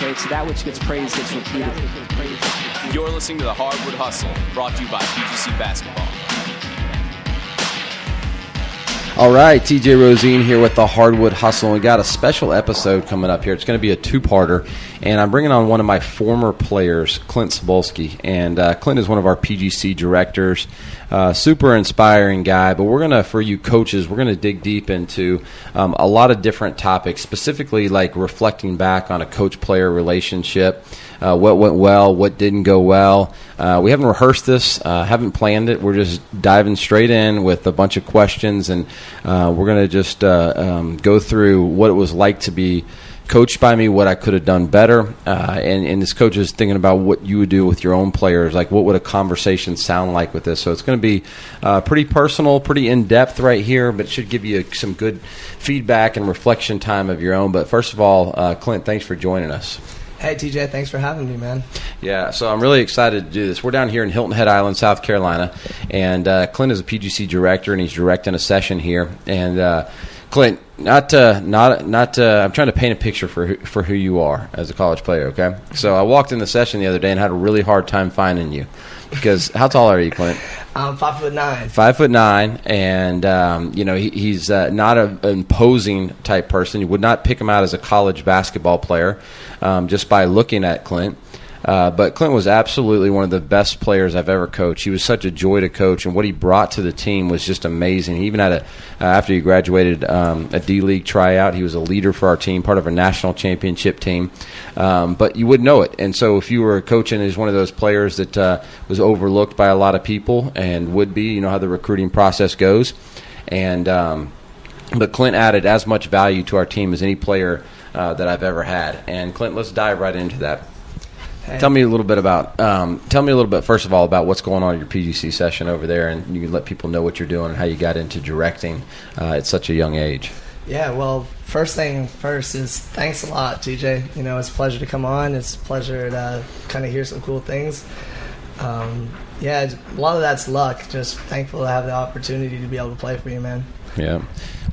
Okay, so that which gets praised gets repeated. You're listening to the Hardwood Hustle, brought to you by PGC Basketball. All right, TJ Rosene here with the Hardwood Hustle. We got a special episode coming up here. It's going to be a two-parter, and I'm bringing on one of my former players, Clint Cybulski. And uh, Clint is one of our PGC directors. Uh, super inspiring guy. But we're gonna, for you coaches, we're gonna dig deep into um, a lot of different topics, specifically like reflecting back on a coach-player relationship. Uh, what went well, what didn't go well. Uh, we haven't rehearsed this, uh, haven't planned it. We're just diving straight in with a bunch of questions, and uh, we're to just uh, um, go through what it was like to be coached by me, what I could have done better, uh, and, and this coach is thinking about what you would do with your own players, like what would a conversation sound like with this. So it's going to be uh, pretty personal, pretty in depth right here, but should give you some good feedback and reflection time of your own. But first of all, uh, Clint, thanks for joining us. Hey TJ, thanks for having me, man. Yeah, so I'm really excited to do this. We're down here in Hilton Head Island, South Carolina, and uh, Clint is a PGC director, and he's directing a session here. And uh, Clint, not uh, not not. Uh, I'm trying to paint a picture for who, for who you are as a college player. Okay, so I walked in the session the other day and had a really hard time finding you because how tall are you, Clint? I'm five foot nine. Five foot nine, and um, you know he, he's uh, not a, an imposing type person. You would not pick him out as a college basketball player um, just by looking at Clint. Uh, but Clint was absolutely one of the best players I've ever coached. He was such a joy to coach, and what he brought to the team was just amazing. He even had a uh, after he graduated um, a D League tryout. He was a leader for our team, part of a national championship team. Um, but you wouldn't know it, and so if you were coaching as one of those players that uh, was overlooked by a lot of people and would be, you know how the recruiting process goes, and um, but Clint added as much value to our team as any player uh, that I've ever had. And Clint, let's dive right into that. Tell me a little bit about. Um, tell me a little bit first of all about what's going on at your PGC session over there, and you can let people know what you're doing and how you got into directing uh, at such a young age. Yeah, well, first thing first is thanks a lot, TJ. You know, it's a pleasure to come on. It's a pleasure to kind of hear some cool things. Um, yeah, a lot of that's luck. Just thankful to have the opportunity to be able to play for you, man. Yeah.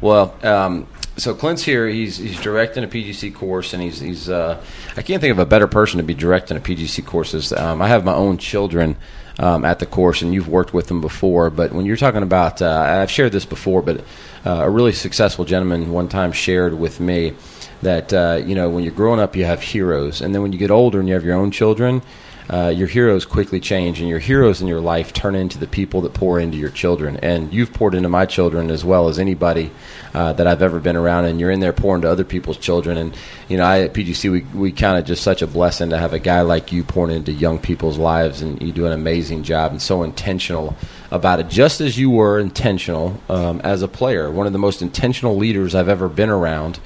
Well, um, so Clint's here. He's he's directing a PGC course, and he's he's. Uh, I can't think of a better person to be directing a PGC courses. Um, I have my own children um, at the course, and you've worked with them before. But when you're talking about, uh, I've shared this before, but uh, a really successful gentleman one time shared with me that uh, you know when you're growing up, you have heroes, and then when you get older and you have your own children. Uh, your heroes quickly change, and your heroes in your life turn into the people that pour into your children. And you've poured into my children as well as anybody uh, that I've ever been around. And you're in there pouring to other people's children. And you know, I at PGC we we count it just such a blessing to have a guy like you pouring into young people's lives, and you do an amazing job and so intentional about it, just as you were intentional um, as a player. One of the most intentional leaders I've ever been around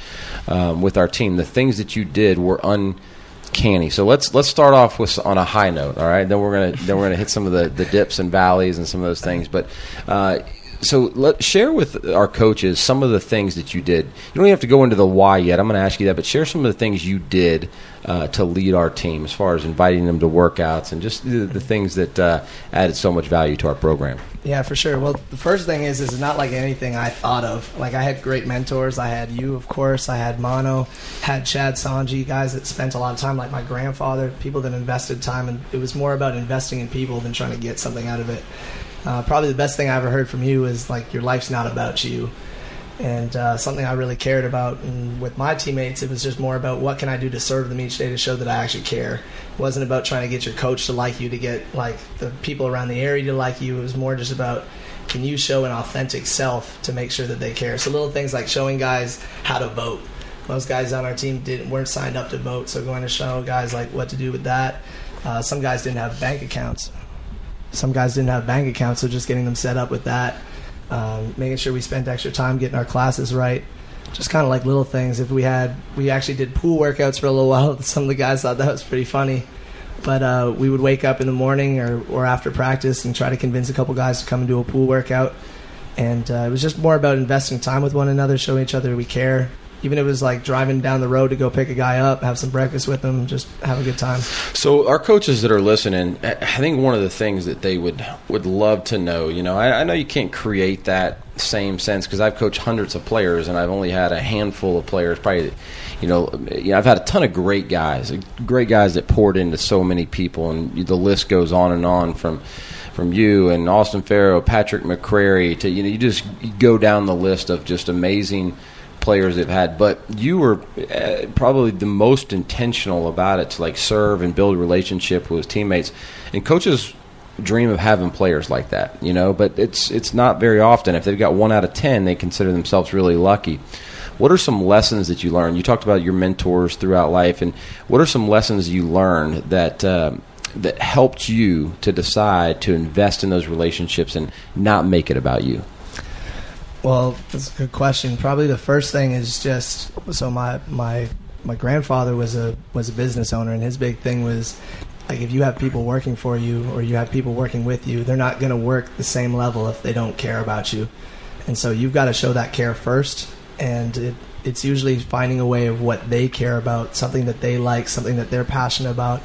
um, with our team. The things that you did were un canny. So let's let's start off with on a high note. All right, then we're gonna then we're gonna hit some of the, the dips and valleys and some of those things. But uh, so let share with our coaches some of the things that you did. You don't have to go into the why yet. I'm going to ask you that, but share some of the things you did uh, to lead our team as far as inviting them to workouts and just the, the things that uh, added so much value to our program. Yeah, for sure. Well, the first thing is, is not like anything I thought of. Like I had great mentors. I had you, of course. I had Mono, had Chad Sanji, guys that spent a lot of time, like my grandfather, people that invested time, and it was more about investing in people than trying to get something out of it. Uh, probably the best thing I ever heard from you is like your life's not about you, and uh, something I really cared about. And with my teammates, it was just more about what can I do to serve them each day to show that I actually care. It wasn't about trying to get your coach to like you, to get like the people around the area to like you. It was more just about can you show an authentic self to make sure that they care. So little things like showing guys how to vote. Most guys on our team didn't weren't signed up to vote, so going to show guys like what to do with that. Uh, some guys didn't have bank accounts. Some guys didn't have bank accounts, so just getting them set up with that. Um, making sure we spent extra time getting our classes right. just kind of like little things. If we had, we actually did pool workouts for a little while. Some of the guys thought that was pretty funny. But uh, we would wake up in the morning or, or after practice and try to convince a couple guys to come and do a pool workout. And uh, it was just more about investing time with one another, showing each other we care, even if it was like driving down the road to go pick a guy up, have some breakfast with them, just have a good time. So, our coaches that are listening, I think one of the things that they would would love to know, you know, I, I know you can't create that same sense because I've coached hundreds of players and I've only had a handful of players. Probably, you know, you know, I've had a ton of great guys, great guys that poured into so many people, and the list goes on and on from from you and Austin Farrow, Patrick McCrary to you know, you just go down the list of just amazing players they've had, but you were uh, probably the most intentional about it to like serve and build a relationship with teammates. And coaches dream of having players like that, you know, but it's it's not very often. If they've got one out of ten, they consider themselves really lucky. What are some lessons that you learned? You talked about your mentors throughout life, and what are some lessons you learned that uh, that helped you to decide to invest in those relationships and not make it about you? Well, that's a good question. Probably the first thing is just so my my my grandfather was a was a business owner, and his big thing was like if you have people working for you or you have people working with you, they're not going to work the same level if they don't care about you. And so you've got to show that care first, and it, it's usually finding a way of what they care about, something that they like, something that they're passionate about,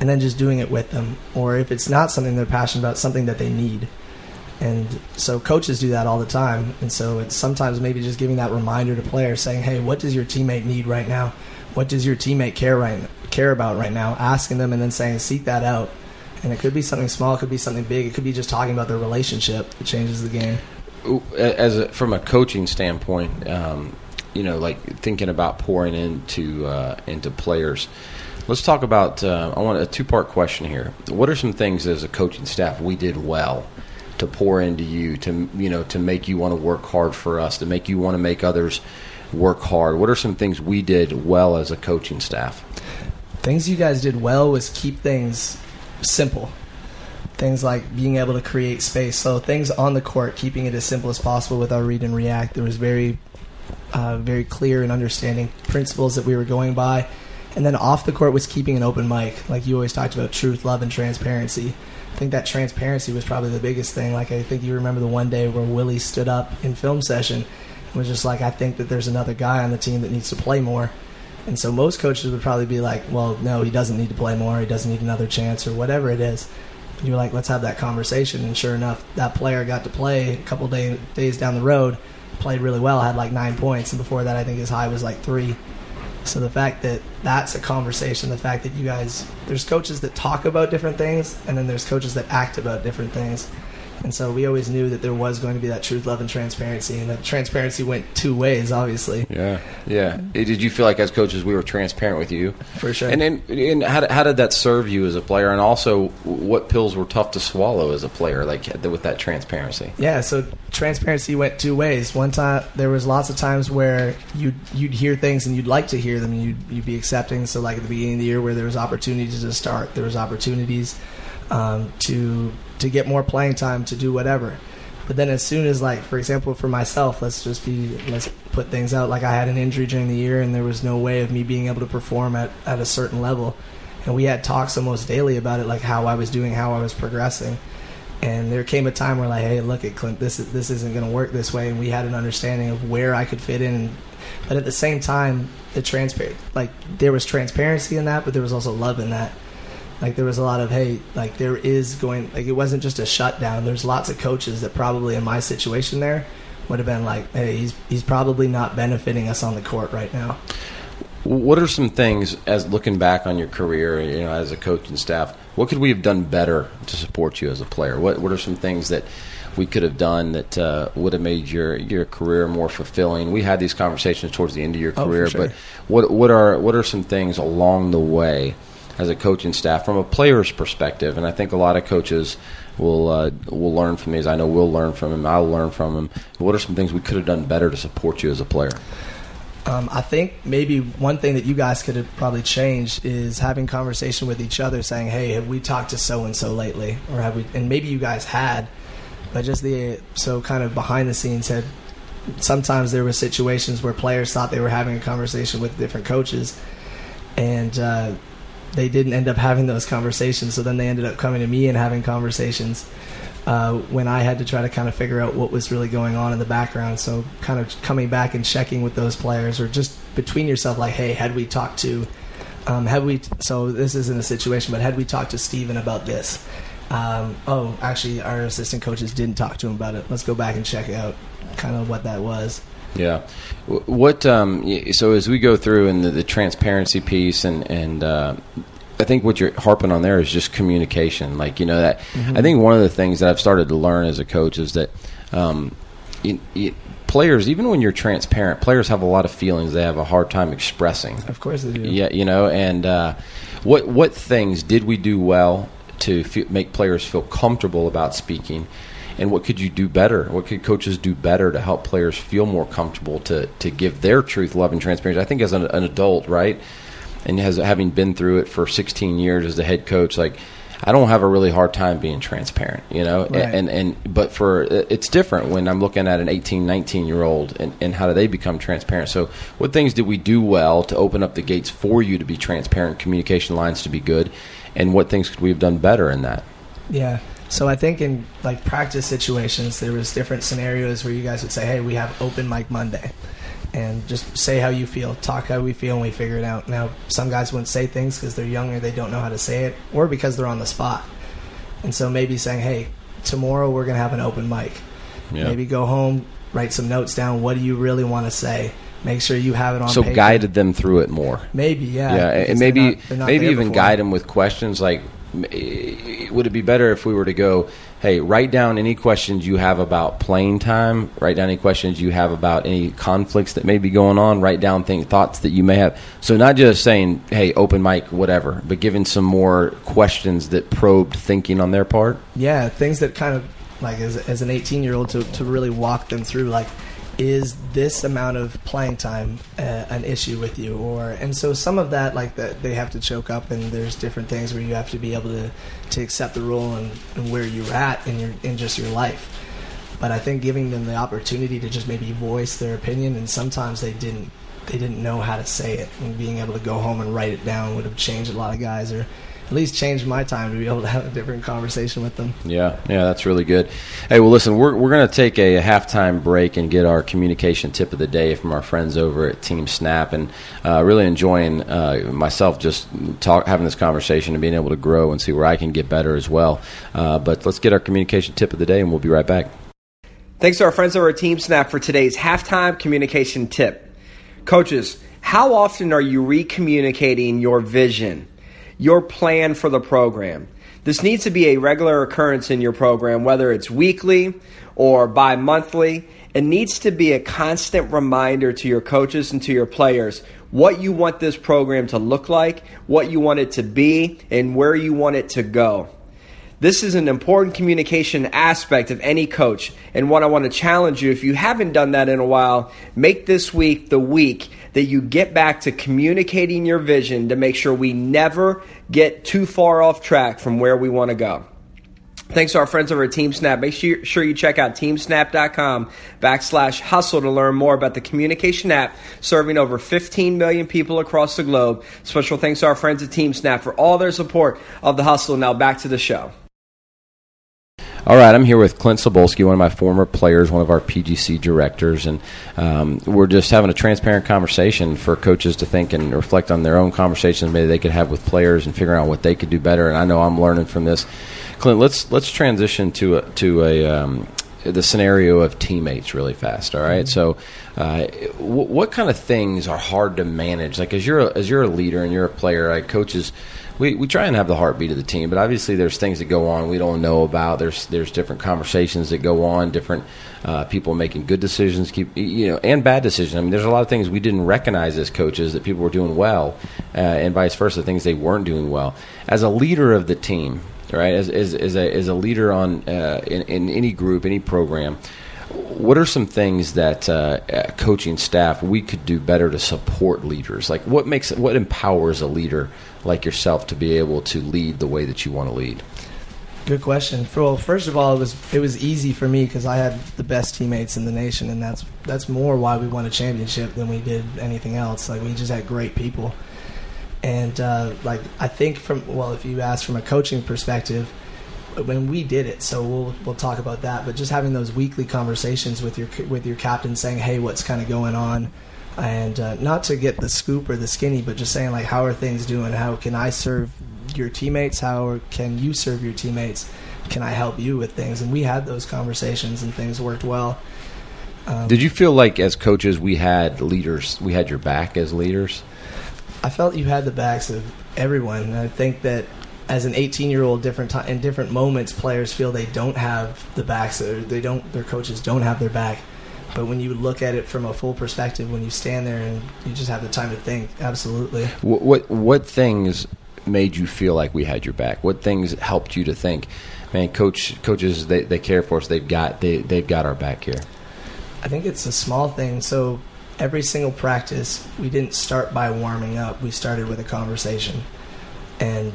and then just doing it with them. Or if it's not something they're passionate about, something that they need and so coaches do that all the time. And so it's sometimes maybe just giving that reminder to players saying, "Hey, what does your teammate need right now? What does your teammate care right care about right now?" Asking them and then saying, "Seek that out." And it could be something small, it could be something big, it could be just talking about their relationship. It changes the game. As a, from a coaching standpoint, um, you know, like thinking about pouring into uh, into players. Let's talk about. Uh, I want a two part question here. What are some things as a coaching staff we did well? To pour into you to you know to make you want to work hard for us to make you want to make others work hard. What are some things we did well as a coaching staff? Things you guys did well was keep things simple. Things like being able to create space. So things on the court keeping it as simple as possible with our read and react. There was very uh, very clear and understanding principles that we were going by. And then off the court was keeping an open mic. Like you always talked about truth love and transparency think that transparency was probably the biggest thing. Like I think you remember the one day where Willie stood up in film session and was just like, I think that there's another guy on the team that needs to play more. And so most coaches would probably be like, well, no, he doesn't need to play more. He doesn't need another chance or whatever it is. And you're like, let's have that conversation. And sure enough, that player got to play a couple day, days down the road, played really well, had like nine points. And before that, I think his high was like three. So the fact that that's a conversation, the fact that you guys, there's coaches that talk about different things, and then there's coaches that act about different things. And so we always knew that there was going to be that truth, love, and transparency, and that transparency went two ways, obviously. Yeah, yeah. Did you feel like as coaches we were transparent with you? For sure. And then, and how, did, how did that serve you as a player? And also, what pills were tough to swallow as a player, like with that transparency? Yeah. So transparency went two ways. One time, there was lots of times where you'd you'd hear things and you'd like to hear them, and you'd you'd be accepting. So like at the beginning of the year, where there was opportunities to start, there was opportunities um, to to get more playing time to do whatever. But then as soon as like for example for myself, let's just be let's put things out like I had an injury during the year and there was no way of me being able to perform at, at a certain level. And we had talks almost daily about it, like how I was doing, how I was progressing. And there came a time where like, hey, look at Clint, this is, this isn't going to work this way. And we had an understanding of where I could fit in. But at the same time, the transparent, like there was transparency in that, but there was also love in that like there was a lot of hey like there is going like it wasn't just a shutdown there's lots of coaches that probably in my situation there would have been like hey he's he's probably not benefiting us on the court right now what are some things as looking back on your career you know as a coach and staff what could we have done better to support you as a player what what are some things that we could have done that uh, would have made your your career more fulfilling. We had these conversations towards the end of your oh, career, sure. but what what are what are some things along the way as a coaching staff from a player's perspective. And I think a lot of coaches will uh, will learn from these. I know we'll learn from him. I'll learn from him. What are some things we could have done better to support you as a player? Um, I think maybe one thing that you guys could have probably changed is having conversation with each other, saying, "Hey, have we talked to so and so lately?" Or have we? And maybe you guys had, but just the so kind of behind the scenes had sometimes there were situations where players thought they were having a conversation with different coaches, and uh, they didn't end up having those conversations. So then they ended up coming to me and having conversations. Uh, when I had to try to kind of figure out what was really going on in the background. So, kind of coming back and checking with those players, or just between yourself, like, hey, had we talked to, um, had we, so this isn't a situation, but had we talked to Steven about this? Um, oh, actually, our assistant coaches didn't talk to him about it. Let's go back and check out kind of what that was. Yeah. What? Um, so as we go through and the, the transparency piece and and uh, I think what you're harping on there is just communication. Like you know that mm-hmm. I think one of the things that I've started to learn as a coach is that um, it, it, players, even when you're transparent, players have a lot of feelings they have a hard time expressing. Of course they do. Yeah, you know. And uh, what what things did we do well to f- make players feel comfortable about speaking? And what could you do better? What could coaches do better to help players feel more comfortable to, to give their truth, love, and transparency? I think as an, an adult, right, and has having been through it for 16 years as the head coach, like I don't have a really hard time being transparent, you know. Right. And, and and but for uh, it's different when I'm looking at an 18, 19 year old, and, and how do they become transparent? So, what things did we do well to open up the gates for you to be transparent, communication lines to be good, and what things could we have done better in that? Yeah. So I think in like practice situations, there was different scenarios where you guys would say, "Hey, we have open mic Monday." and just say how you feel, talk how we feel, and we figure it out. Now, some guys wouldn't say things because they're younger, they don't know how to say it, or because they're on the spot. And so maybe saying, hey, tomorrow we're going to have an open mic. Yeah. Maybe go home, write some notes down. What do you really want to say? Make sure you have it on. So paper. guided them through it more. Maybe, yeah. Yeah, and maybe they're not, they're not maybe even before. guide them with questions like, would it be better if we were to go? hey, write down any questions you have about playing time. Write down any questions you have about any conflicts that may be going on. Write down things, thoughts that you may have. So not just saying, hey, open mic, whatever, but giving some more questions that probed thinking on their part. Yeah, things that kind of like as, as an 18 year old to, to really walk them through like is this amount of playing time uh, an issue with you? Or and so some of that like that they have to choke up and there's different things where you have to be able to to accept the role and, and where you're at in your in just your life. But i think giving them the opportunity to just maybe voice their opinion and sometimes they didn't they didn't know how to say it and being able to go home and write it down would have changed a lot of guys or at least changed my time to be able to have a different conversation with them. Yeah, yeah, that's really good. Hey, well, listen, we're, we're going to take a, a, halftime break and get our communication tip of the day from our friends over at TeamSnap, and uh, really enjoying uh, myself just talk having this conversation and being able to grow and see where I can get better as well. Uh, but let's get our communication tip of the day, and we'll be right back. Thanks to our friends over at TeamSnap for today's halftime communication tip. Coaches, how often are you recommunicating your vision? Your plan for the program. This needs to be a regular occurrence in your program, whether it's weekly or bi monthly. It needs to be a constant reminder to your coaches and to your players what you want this program to look like, what you want it to be, and where you want it to go. This is an important communication aspect of any coach. And what I want to challenge you, if you haven't done that in a while, make this week the week that you get back to communicating your vision to make sure we never get too far off track from where we want to go. Thanks to our friends over at TeamSnap. Make sure you check out teamsnap.com backslash hustle to learn more about the communication app serving over 15 million people across the globe. Special thanks to our friends at TeamSnap for all their support of the hustle. Now back to the show. All right, I'm here with Clint Sobolski, one of my former players, one of our PGC directors, and um, we're just having a transparent conversation for coaches to think and reflect on their own conversations maybe they could have with players and figure out what they could do better. And I know I'm learning from this. Clint, let's let's transition to a, to a um, the scenario of teammates really fast. All right? mm-hmm. so uh, w- what kind of things are hard to manage? Like as you're a, as you're a leader and you're a player, like coaches we, we try and have the heartbeat of the team, but obviously there's things that go on we don't know about. There's there's different conversations that go on, different uh, people making good decisions, keep you know, and bad decisions. I mean, there's a lot of things we didn't recognize as coaches that people were doing well, uh, and vice versa, things they weren't doing well. As a leader of the team, right? As as, as a as a leader on uh, in, in any group, any program what are some things that uh, coaching staff we could do better to support leaders? Like what makes what empowers a leader like yourself to be able to lead the way that you want to lead? Good question. Well, first of all, it was it was easy for me because I had the best teammates in the nation, and that's that's more why we won a championship than we did anything else. Like we just had great people, and uh, like I think from well, if you ask from a coaching perspective, when we did it, so we'll we'll talk about that. But just having those weekly conversations with your with your captain, saying, "Hey, what's kind of going on?" and uh, not to get the scoop or the skinny, but just saying like, "How are things doing? How can I serve your teammates? How can you serve your teammates? Can I help you with things?" And we had those conversations, and things worked well. Um, Did you feel like as coaches we had leaders, we had your back as leaders? I felt you had the backs of everyone. And I think that as an 18 year old, different time in different moments, players feel they don't have the backs, or they don't. Their coaches don't have their back. But when you look at it from a full perspective, when you stand there and you just have the time to think, absolutely. What what, what things made you feel like we had your back? What things helped you to think, man, coach coaches they, they care for us. They've got they they've got our back here. I think it's a small thing. So every single practice, we didn't start by warming up. We started with a conversation, and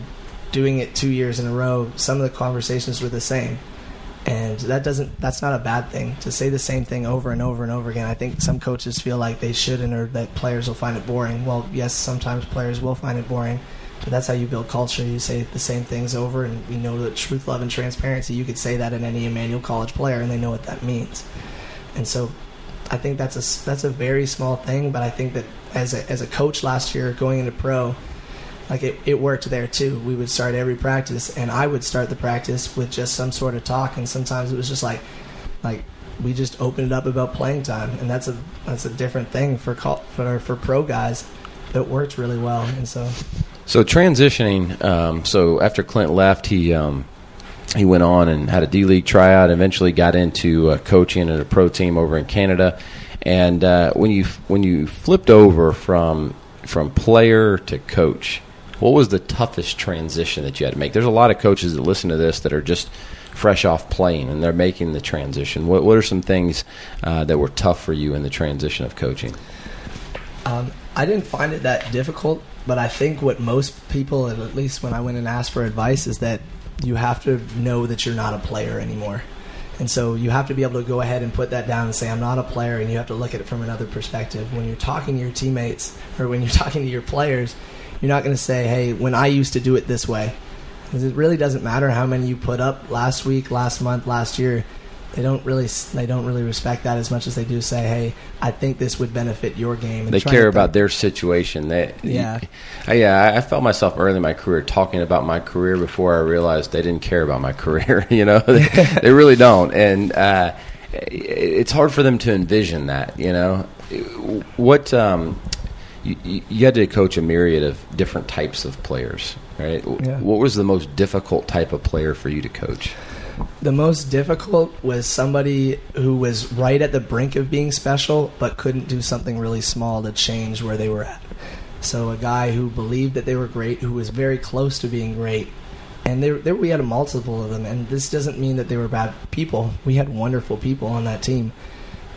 doing it two years in a row, some of the conversations were the same. And that doesn't that's not a bad thing to say the same thing over and over and over again. I think some coaches feel like they shouldn't or that players will find it boring. Well, yes, sometimes players will find it boring, but that's how you build culture. You say the same things over and we know that truth, love and transparency, you could say that in any Emmanuel College player and they know what that means. And so I think that's a that's a very small thing, but I think that as a as a coach last year going into pro, like it, it worked there too. We would start every practice, and I would start the practice with just some sort of talk, and sometimes it was just like, like we just opened it up about playing time, and that's a that's a different thing for call, for for pro guys. It worked really well, and so So transitioning, um, so after Clint left, he um, he went on and had a D League tryout. Eventually, got into uh, coaching at a pro team over in Canada. And uh, when you when you flipped over from from player to coach, what was the toughest transition that you had to make? There's a lot of coaches that listen to this that are just fresh off playing and they're making the transition. What what are some things uh, that were tough for you in the transition of coaching? Um, I didn't find it that difficult, but I think what most people, at least when I went and asked for advice, is that you have to know that you're not a player anymore. And so you have to be able to go ahead and put that down and say, I'm not a player, and you have to look at it from another perspective. When you're talking to your teammates or when you're talking to your players, you're not going to say, hey, when I used to do it this way. Because it really doesn't matter how many you put up last week, last month, last year. They don't really they don't really respect that as much as they do say, "Hey, I think this would benefit your game." And They care about their situation. They, Yeah. I, yeah. I- felt myself early in my career talking about my career before I realized they didn't care about my career. You know, they, they really don't, and uh, it's hard for them to envision that. You know, what um, you, you you had to coach a myriad of different types of players, right? Yeah. What was the most difficult type of player for you to coach? The most difficult was somebody who was right at the brink of being special, but couldn't do something really small to change where they were at. So a guy who believed that they were great, who was very close to being great, and there, there we had a multiple of them. And this doesn't mean that they were bad people. We had wonderful people on that team,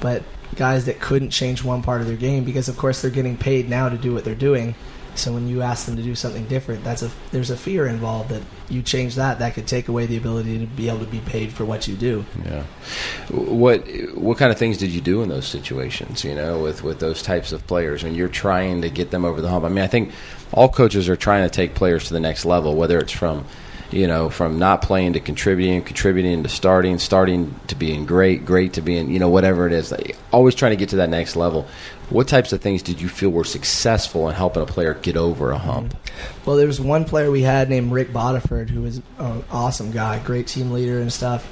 but guys that couldn't change one part of their game because, of course, they're getting paid now to do what they're doing. So when you ask them to do something different, that's a there's a fear involved that you change that that could take away the ability to be able to be paid for what you do. Yeah. What what kind of things did you do in those situations? You know, with with those types of players, when you're trying to get them over the hump. I mean, I think all coaches are trying to take players to the next level, whether it's from you know from not playing to contributing, contributing to starting, starting to being great, great to being you know whatever it is. Like, always trying to get to that next level. What types of things did you feel were successful in helping a player get over a hump? Well, there was one player we had named Rick Bodiford who was an awesome guy, great team leader and stuff.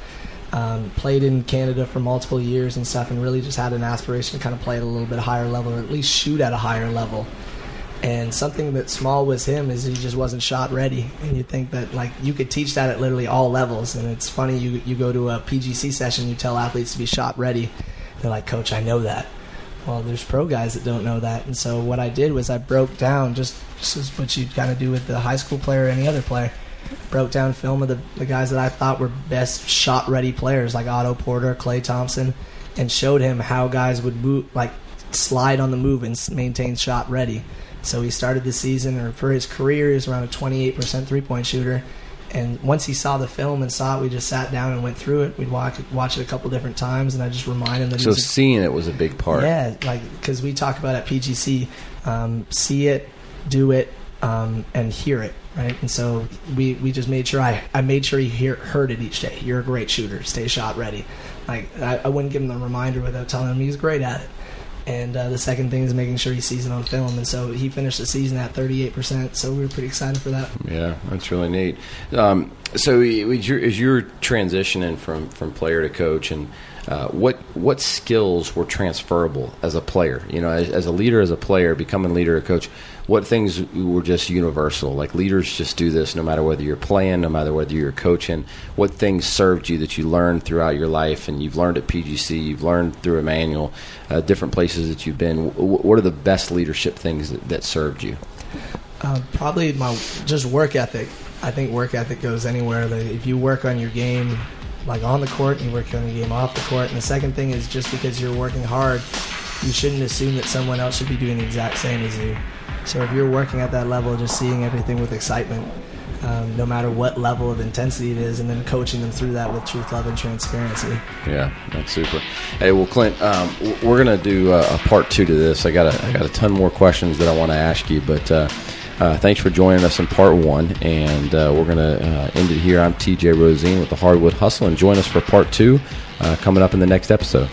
Um, played in Canada for multiple years and stuff, and really just had an aspiration to kind of play at a little bit higher level, or at least shoot at a higher level. And something that small was him is he just wasn't shot ready. And you think that like you could teach that at literally all levels. And it's funny you you go to a PGC session, you tell athletes to be shot ready. They're like, Coach, I know that. Well, there's pro guys that don't know that. And so what I did was I broke down just just what you'd kind of do with the high school player or any other player. Broke down film of the, the guys that I thought were best shot ready players like Otto Porter, Klay Thompson, and showed him how guys would like slide on the move and maintain shot ready. So he started the season, or for his career, he was around a 28% three point shooter. And once he saw the film and saw it, we just sat down and went through it. We'd watch watch it a couple different times, and I just remind him that So seeing it was a big part. yeah, like because we talk about at PGC, um, see it, do it, um, and hear it, right? And so we, we just made sure I, I made sure he hear, heard it each day. You're a great shooter. Stay shot ready. Like I, I wouldn't give him the reminder without telling him he's great at it. And uh, the second thing is making sure he sees it on film. And so he finished the season at 38%. So we were pretty excited for that. Yeah, that's really neat. Um, so, as you're, transitioning from, from player to coach, and uh, what what skills were transferable as a player? You know, as, as a leader, as a player, becoming leader, a coach. What things were just universal? Like leaders just do this, no matter whether you're playing, no matter whether you're coaching. What things served you that you learned throughout your life, and you've learned at PGC, you've learned through Emmanuel, uh, different places that you've been. Wh- What are the best leadership things that, that served you? Uh, probably my just work ethic. I think work ethic goes anywhere. Like if you work on your game, like on the court, and you work on your game off the court. And the second thing is just because you're working hard, you shouldn't assume that someone else should be doing the exact same as you. So if you're working at that level, just seeing everything with excitement, um, no matter what level of intensity it is, and then coaching them through that with truth, love, and transparency. Yeah, that's super. Hey, well, Clint, um, we're gonna do a, a part two to this. I got a, I got a ton more questions that I want to ask you, but uh, uh, thanks for joining us in part one, and uh, we're gonna uh, end it here. I'm TJ Rosene with the Hardwood Hustle, and join us for part two uh, coming up in the next episode.